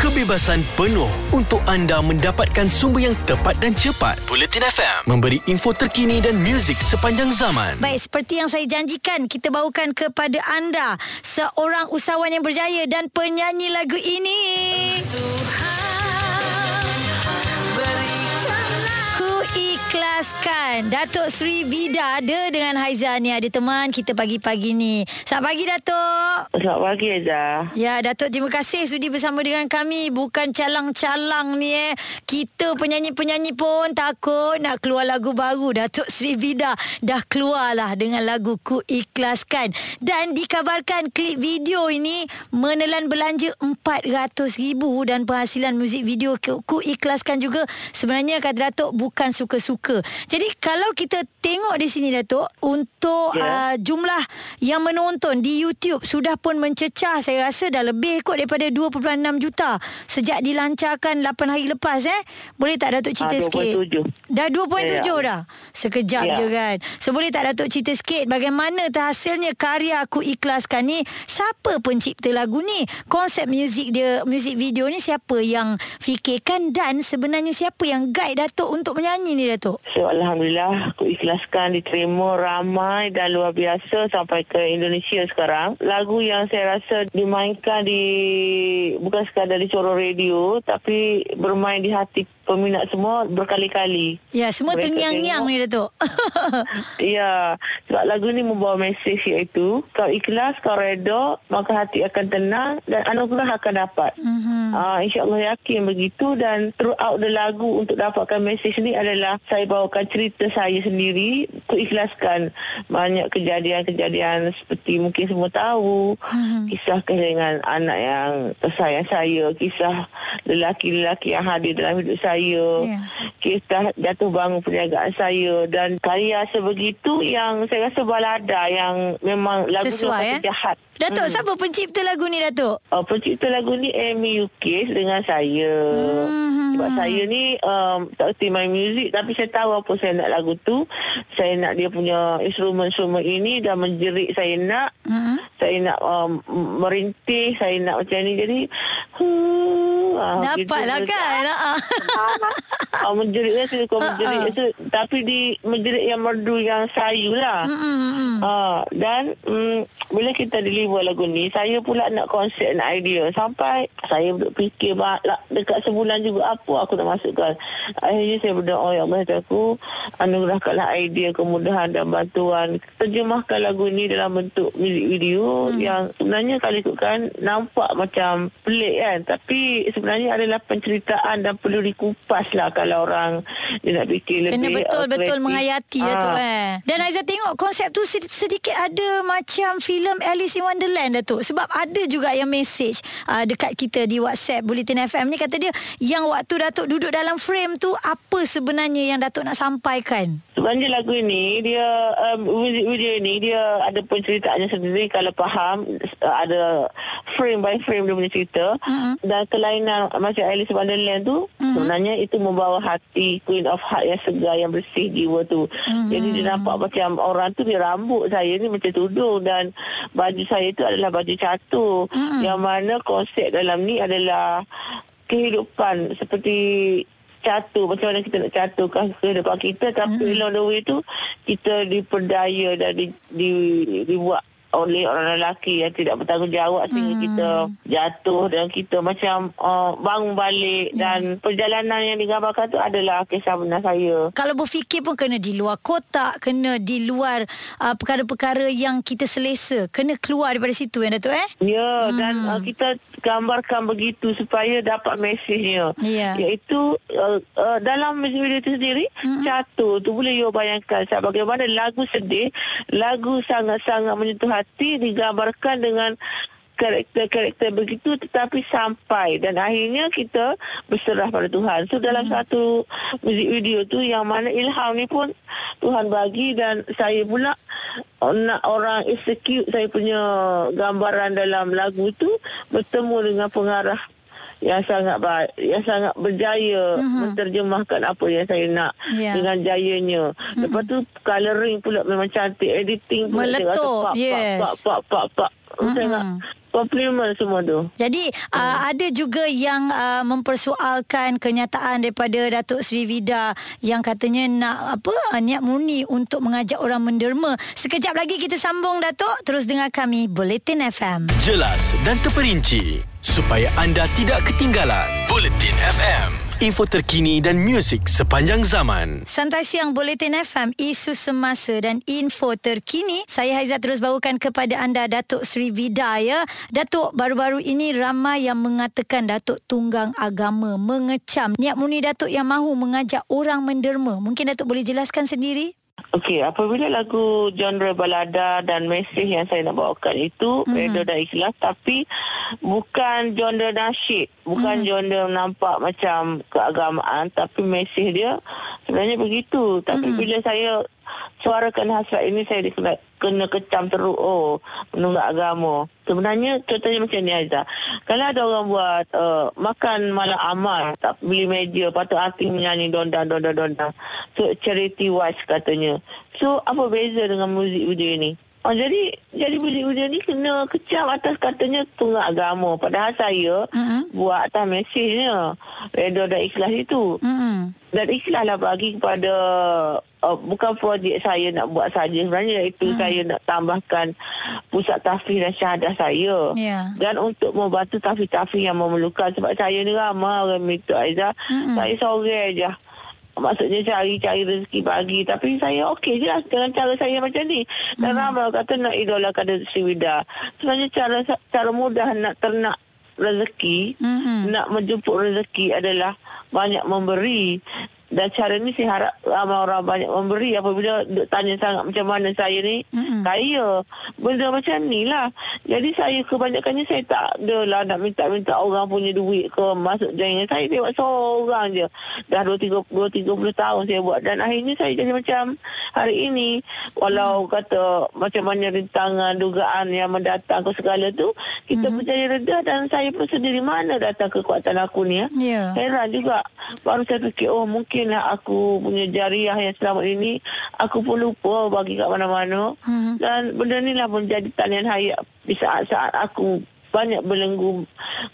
kebebasan penuh untuk anda mendapatkan sumber yang tepat dan cepat. Bulletin FM memberi info terkini dan muzik sepanjang zaman. Baik, seperti yang saya janjikan, kita bawakan kepada anda seorang usahawan yang berjaya dan penyanyi lagu ini. Ku ikhlaskan Datuk Sri Vida ada dengan Haiza ni ada teman kita pagi-pagi ni. Selamat pagi Datuk. Selamat pagi Aza. Ya Datuk terima kasih sudi bersama dengan kami Bukan calang-calang ni eh Kita penyanyi-penyanyi pun takut Nak keluar lagu baru Datuk Sri Vida Dah keluar lah dengan lagu Ku Ikhlaskan Dan dikabarkan klip video ini Menelan belanja RM400,000 Dan penghasilan muzik video Ku Ku Ikhlaskan juga Sebenarnya kata Datuk bukan suka-suka Jadi kalau kita tengok di sini Datuk Untuk Ya. uh, jumlah yang menonton di YouTube Sudah pun mencecah Saya rasa dah lebih kot daripada 2.6 juta Sejak dilancarkan 8 hari lepas eh Boleh tak Datuk cerita Ah, sikit 2.7. Dah 2.7 Ya. dah Sekejap Ya. je kan So boleh tak Datuk cerita sikit Bagaimana terhasilnya karya Aku Ikhlaskan ni Siapa pencipta lagu ni Konsep muzik dia Muzik video ni Siapa yang fikirkan Dan sebenarnya siapa yang guide Datuk Untuk menyanyi ni Datuk So Alhamdulillah aku ikhlaskan diterima ramai dan luar biasa sampai ke Indonesia sekarang. Lagu yang saya rasa dimainkan di bukan sekadar di corong radio tapi bermain di hati peminat semua berkali-kali. Ya semua Mereka terngiang-ngiang ni Datuk Ya, sebab lagu ni membawa mesej iaitu kau ikhlas, kau reda, maka hati akan tenang dan anugerah akan dapat. Mhm. Uh, InsyaAllah yakin begitu dan throughout the lagu untuk dapatkan mesej ni adalah saya bawakan cerita saya sendiri ku ikhlaskan banyak kejadian-kejadian seperti mungkin semua tahu Mhm. kisah kehilangan anak yang tersayang saya kisah lelaki-lelaki yang hadir dalam hidup saya Ya. kisah jatuh bangun perniagaan saya dan karya sebegitu yang saya rasa balada yang memang lagu Sesuai, tu eh? jahat Datuk hmm. siapa pencipta lagu ni Datuk Uh, pencipta lagu ni Amy Yukis dengan saya. Hmm. Sebab saya ni um, tak erti main muzik tapi saya tahu apa saya nak lagu tu. Saya nak dia punya instrumen-instrumen ini dan menjerit saya nak. Mhm. Saya nak um, merintih, saya nak macam ni. Jadi hmm, ah, Dapatlah gitu. kan Ah. Ah, menjerit kan saya kau Ah, menjerit ah. tu tapi di menjerit yang merdu yang sayu lah. Mm-mm, mm-mm. Ah, dan mm, bila kita deliver lagu ni, saya pula nak konsep nak idea sampai saya duduk fikir bah, lah, dekat sebulan juga apa aku nak masukkan. Akhirnya saya berdoa ya Allah aku anugerahkanlah idea kemudahan dan bantuan terjemahkan lagu ni dalam bentuk muzik video hmm. yang sebenarnya kalau ikutkan nampak macam pelik kan tapi sebenarnya adalah penceritaan dan perlu dikupas lah kalau orang dia nak fikir Kena lebih betul-betul uh, kreatif. menghayati lah tu Ah. eh. Dan Aizah tengok konsep tu sed- sedikit ada macam filem Alice in Wonderland Datuk. Sebab ada juga yang message uh, dekat kita di WhatsApp Bulletin FM ni kata dia yang waktu Datuk duduk dalam frame tu apa sebenarnya yang Datuk nak sampaikan? Sebenarnya lagu ini dia um, video ini dia ada penceritaannya sendiri kalau faham uh, ada frame by frame dia punya cerita Mhm. dan kelainan macam Alice in Wonderland tu Mhm. sebenarnya itu membawa hati Queen of Heart yang segar yang bersih jiwa tu. Mhm. Jadi dia nampak macam orang tu dia rambut saya ni macam tudung dan baju saya tu adalah baju catur Mhm. yang mana konsep dalam ni adalah kehidupan seperti catur macam mana kita nak caturkan kehidupan kita tapi mm-hmm. along the way tu kita diperdaya dan di, di, dibuat oleh orang lelaki yang tidak bertanggungjawab sehingga Hmm. kita jatuh dan kita macam uh, bangun balik dan perjalanan yang digambarkan tu adalah kisah benar saya. Kalau berfikir pun kena di luar kotak, kena di luar uh, perkara-perkara yang kita selesa, kena keluar daripada situ ya Datuk eh? Ya hmm. dan uh, kita gambarkan begitu supaya dapat mesejnya. Ya. Iaitu uh, uh, dalam video itu sendiri Hmm. hmm. catur tu boleh you bayangkan bagaimana lagu sedih, lagu sangat-sangat menyentuh hati digambarkan dengan karakter-karakter begitu tetapi sampai dan akhirnya kita berserah pada Tuhan. So dalam hmm. satu muzik video tu yang mana ilham ni pun Tuhan bagi dan saya pula uh, nak orang execute saya punya gambaran dalam lagu tu bertemu dengan pengarah yang sangat baik, yang sangat berjaya Mhm. uh-huh. menterjemahkan apa yang saya nak Ya. dengan jayanya. Uh-huh. Lepas tu colouring pula memang cantik, editing pula Meletup, saya rasa pak, yes. pak pak pak pak pak. Nak Komplimen semua tu. Jadi hmm. uh, ada juga yang uh, mempersoalkan kenyataan daripada Datuk Sri Vida yang katanya nak apa uh, niat murni untuk mengajak orang menderma. Sekejap lagi kita sambung Datuk terus dengar kami Bulletin FM. Jelas dan terperinci supaya anda tidak ketinggalan Bulletin FM info terkini dan muzik sepanjang zaman. Santai siang Bulletin FM, isu semasa dan info terkini. Saya Haiza terus bawakan kepada anda Datuk Sri Vida ya. Datuk, baru-baru ini ramai yang mengatakan Datuk tunggang agama mengecam niat murni Datuk yang mahu mengajak orang menderma. Mungkin Datuk boleh jelaskan sendiri? Okey, apabila lagu genre balada dan mesej yang saya nak bawakan itu mm-hmm. redha dan ikhlas tapi bukan genre nasyid, bukan mm-hmm. genre nampak macam keagamaan tapi mesej dia sebenarnya begitu. Tapi mm-hmm. bila saya suarakan hasrat ini saya kena, kena kecam teruk oh menunggak agama. Sebenarnya contohnya macam ni Aizah. Kalau ada orang buat uh, makan malam amal tak beli meja patut hati menyanyi dondang dondang dondang. So charity wise katanya. So apa beza dengan muzik video ni? Oh, jadi jadi video ni kena kecam atas katanya tunggak agama. Padahal saya uh-huh. buat atas mesejnya redha dan ikhlas itu. Uh-huh. Dan ikhlaslah bagi kepada uh, bukan projek saya nak buat saja sebenarnya itu hmm. saya nak tambahkan pusat tafsir dan syahadah saya yeah. dan untuk membantu tafsir-tafsir yang memerlukan sebab saya ni ramai orang minta Aizah hmm. saya sore aja maksudnya cari-cari rezeki pagi tapi saya okey je lah dengan cara saya macam ni dan hmm. ramai kata nak idolakan Sri Wida sebenarnya cara cara mudah nak ternak rezeki hmm. nak menjemput rezeki adalah banyak memberi dan cara ni saya harap ramai orang banyak memberi apabila tanya sangat macam mana saya ni mm-hmm. kaya benda macam ni lah jadi saya kebanyakannya saya tak adalah nak minta-minta orang punya duit ke masuk jaringan saya tengok seorang je dah 2-30 tahun saya buat dan akhirnya saya jadi macam hari ini walau mm. kata macam mana rintangan dugaan yang mendatang ke segala tu kita mm-hmm. berjaya reda dan saya pun sendiri mana datang kekuatan aku ni ya yeah. heran juga baru saya fikir oh mungkin mungkinlah aku punya jariah yang selama ini aku pun lupa bagi kat mana-mana hmm. dan benda ni lah menjadi talian hayat di saat-saat aku banyak belenggu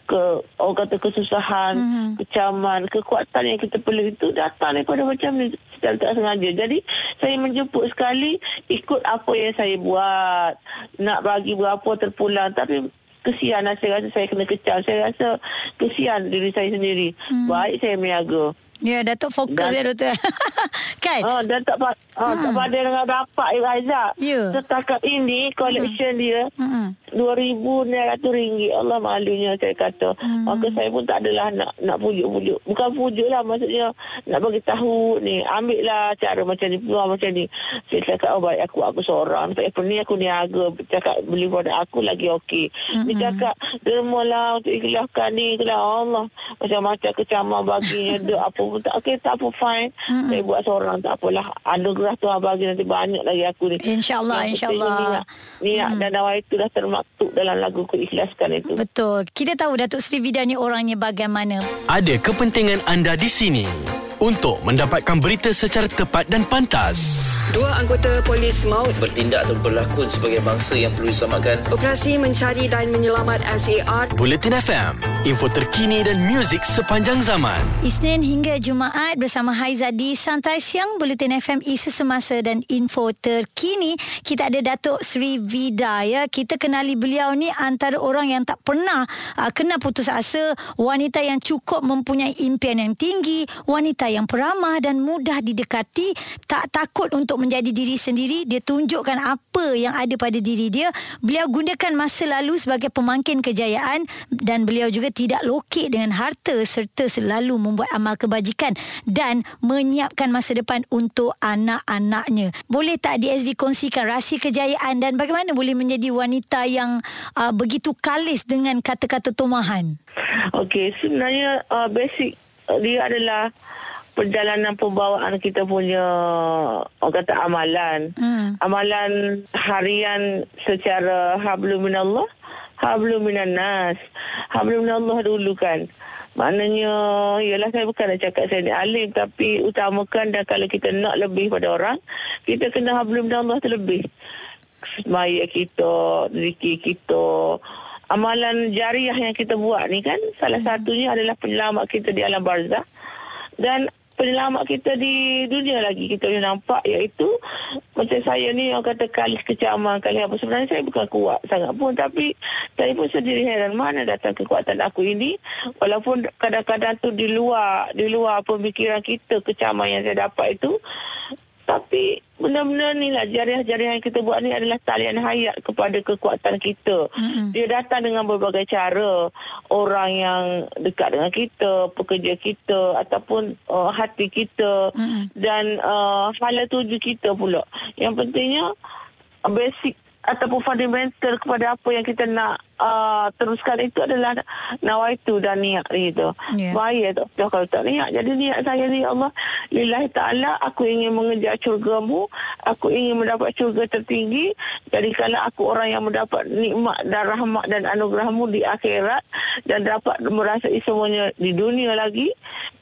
ke orang kata kesusahan, hmm. kecaman, kekuatan yang kita perlu itu datang daripada macam ni secara tak sengaja. Jadi saya menjemput sekali ikut apa yang saya buat. Nak bagi berapa terpulang tapi kesian lah saya rasa saya kena kecam. Saya rasa kesian diri saya sendiri. Hmm. Baik saya meniaga. Ya, Datuk fokus dan, ya, Doktor. kan? Oh, dan tak, ha. tak pada dengan dapat, Ibu Ya. Setakat ini, collection hmm. dia, hmm. RM2,900. Allah malunya, saya kata. Hmm. Maka saya pun tak adalah nak nak pujuk-pujuk. Bukan pujuk lah, maksudnya nak bagi tahu ni. Ambil lah cara macam ni, peluang macam ni. Saya cakap, oh baik, aku aku seorang. Tak apa ni, aku niaga. Cakap, beli produk aku lagi okey. Hmm. Dia cakap, derma lah untuk ikhlaskan ni. Allah. Macam-macam kecaman baginya. Apa pun tak okey tak apa fine. Mm-hmm. saya buat seorang tak apalah. Anugerah Tuhan bagi nanti banyak lagi aku ni. Insyaallah insyaallah. niat. Mm. dan awal itu dah termaktub dalam lagu ikhlaskan itu. Betul. Kita tahu Datuk Sri Vida ni orangnya bagaimana. Ada kepentingan anda di sini untuk mendapatkan berita secara tepat dan pantas. Dua anggota polis maut bertindak atau berlakon sebagai bangsa yang perlu diselamatkan. Operasi mencari dan menyelamat SAR. Bulletin FM, info terkini dan muzik sepanjang zaman. Isnin hingga Jumaat bersama Haiza di Santai Siang Bulletin FM isu semasa dan info terkini. Kita ada Datuk Sri Vida ya. Kita kenali beliau ni antara orang yang tak pernah uh, kena putus asa, wanita yang cukup mempunyai impian yang tinggi, wanita wanita yang peramah dan mudah didekati, tak takut untuk menjadi diri sendiri, dia tunjukkan apa yang ada pada diri dia. Beliau gunakan masa lalu sebagai pemangkin kejayaan dan beliau juga tidak lokek dengan harta serta selalu membuat amal kebajikan dan menyiapkan masa depan untuk anak-anaknya. Boleh tak DSV kongsikan rahsia kejayaan dan bagaimana boleh menjadi wanita yang uh, begitu kalis dengan kata-kata tomahan? Okey, sebenarnya uh, basic uh, dia adalah perjalanan pembawaan kita punya orang kata amalan. Hmm. Amalan harian secara hablum minallah, hablum minannas. Hablum minallah dulu kan. Maknanya, ialah saya bukan nak cakap saya ni alim tapi utamakan dan kalau kita nak lebih pada orang, kita kena hablum minallah terlebih. Semaya kita, zikir kita, amalan jariah yang kita buat ni kan salah satunya adalah penyelamat kita di alam barzah dan penyelamat kita di dunia lagi kita boleh nampak iaitu macam saya ni orang kata kali kecaman kali apa sebenarnya saya bukan kuat sangat pun tapi saya pun sendiri heran mana datang kekuatan aku ini. Walaupun kadang-kadang tu di luar di luar pemikiran kita kecaman yang saya dapat itu tapi benar-benar ni lah jariah-jariah yang kita buat ni adalah talian hayat kepada kekuatan kita. Mm-hmm. Dia datang dengan berbagai cara. Orang yang dekat dengan kita, pekerja kita ataupun uh, hati kita mm-hmm. dan uh, hala tuju kita pula. Yang pentingnya basic ataupun fundamental kepada apa yang kita nak uh, teruskan itu adalah nawaitu dan niat gitu. Yeah. Bahaya tak dah kalau tak niat. Jadi niat saya ni Allah lillahi ta'ala aku ingin mengejar syurgamu. Aku ingin mendapat syurga tertinggi. Jadi kalau aku orang yang mendapat nikmat dan rahmat dan anugerahmu di akhirat dan dapat merasai semuanya di dunia lagi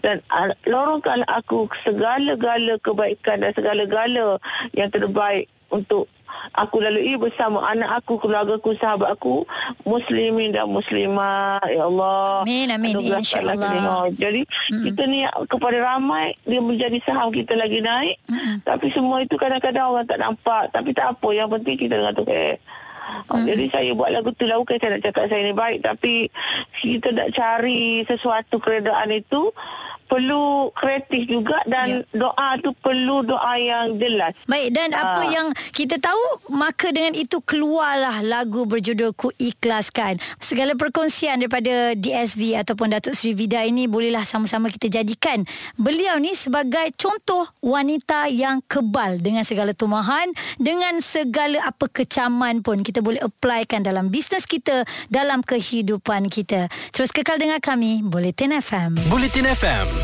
dan uh, lorongkan aku segala-gala kebaikan dan segala-gala yang terbaik untuk aku lalui bersama anak aku, keluarga aku, sahabat aku, muslimin dan muslimat. Ya Allah. Amin, amin. InsyaAllah. Jadi, mm-hmm. kita ni kepada ramai, dia menjadi saham kita lagi naik. Mm-hmm. Tapi semua itu kadang-kadang orang tak nampak. Tapi tak apa, yang penting kita dengan tu eh. Hmm. Jadi saya buat lagu tu lah Bukan saya nak cakap saya ni baik Tapi Kita nak cari Sesuatu keredaan itu perlu kreatif juga dan ya. doa tu perlu doa yang jelas. Baik dan ha. apa yang kita tahu maka dengan itu keluarlah lagu berjudul Ku Ikhlaskan. Segala perkongsian daripada DSV ataupun Datuk Sri Vida ini bolehlah sama-sama kita jadikan beliau ni sebagai contoh wanita yang kebal dengan segala tumahan dengan segala apa kecaman pun kita boleh applykan dalam bisnes kita dalam kehidupan kita. Terus kekal dengan kami Bulletin FM. Bulletin FM